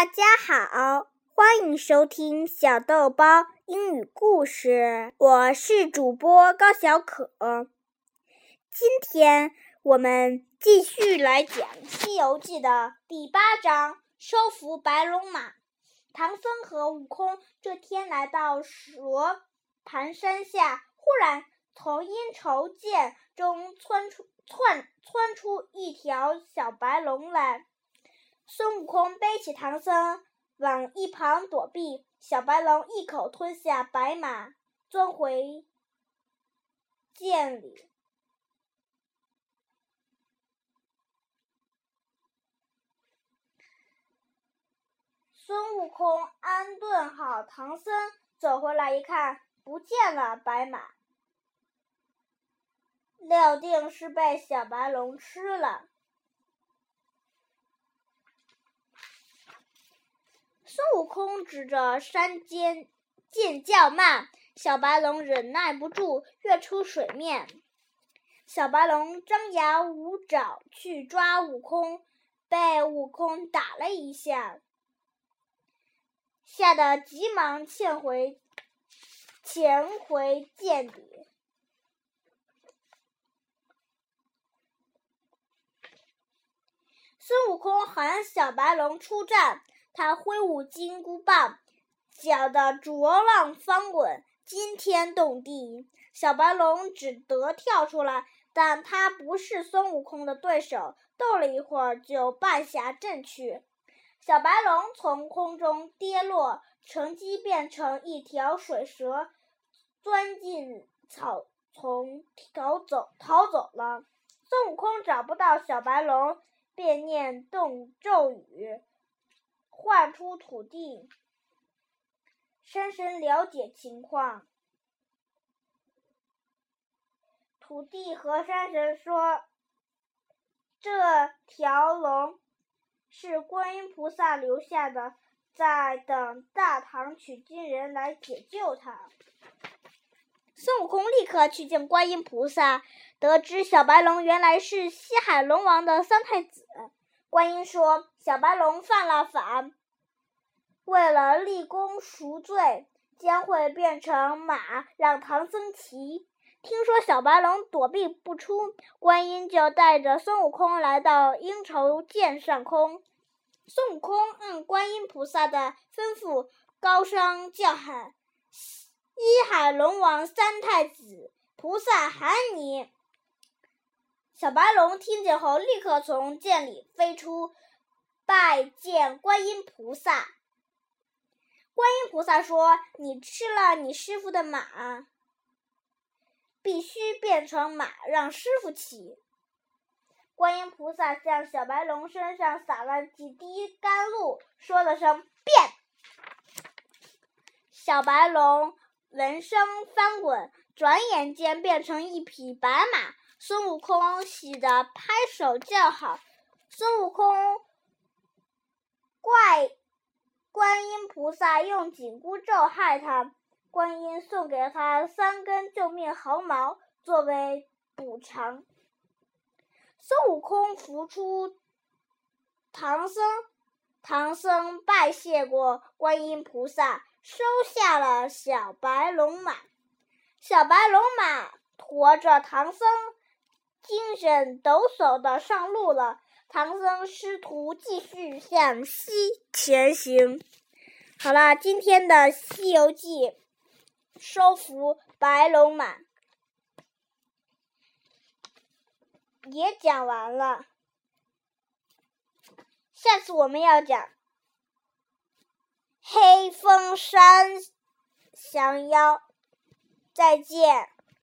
大家好，欢迎收听小豆包英语故事。我是主播高小可。今天我们继续来讲《西游记》的第八章——收服白龙马。唐僧和悟空这天来到蛇盘山下，忽然从阴愁涧中窜出窜窜出一条小白龙来。孙悟空背起唐僧，往一旁躲避。小白龙一口吞下白马，钻回涧里。孙悟空安顿好唐僧，走回来一看，不见了白马，料定是被小白龙吃了。孙悟空指着山间尖叫骂：“小白龙忍耐不住，跃出水面。”小白龙张牙舞爪去抓悟空，被悟空打了一下，吓得急忙潜回潜回涧底。孙悟空喊小白龙出战。他挥舞金箍棒，搅得浊浪翻滚，惊天动地。小白龙只得跳出来，但他不是孙悟空的对手，斗了一会儿就败下阵去。小白龙从空中跌落，乘机变成一条水蛇，钻进草丛逃走逃走了。孙悟空找不到小白龙，便念动咒语。唤出土地，山神了解情况。土地和山神说：“这条龙是观音菩萨留下的，在等大唐取经人来解救他。”孙悟空立刻去见观音菩萨，得知小白龙原来是西海龙王的三太子。观音说：“小白龙犯了法，为了立功赎罪，将会变成马让唐僧骑。”听说小白龙躲避不出，观音就带着孙悟空来到阴愁涧上空。孙悟空按观音菩萨的吩咐，高声叫喊：“西海龙王三太子，菩萨喊你！”小白龙听见后，立刻从涧里飞出，拜见观音菩萨。观音菩萨说：“你吃了你师傅的马，必须变成马，让师傅骑。”观音菩萨向小白龙身上洒了几滴甘露，说了声“变”，小白龙闻声翻滚，转眼间变成一匹白马。孙悟空喜得拍手叫好。孙悟空怪观音菩萨用紧箍咒害他，观音送给他三根救命毫毛作为补偿。孙悟空扶出唐僧，唐僧拜谢过观音菩萨，收下了小白龙马。小白龙马驮着唐僧。精神抖擞的上路了。唐僧师徒继续向西前行。好了，今天的《西游记》收服白龙马也讲完了。下次我们要讲黑风山降妖。再见。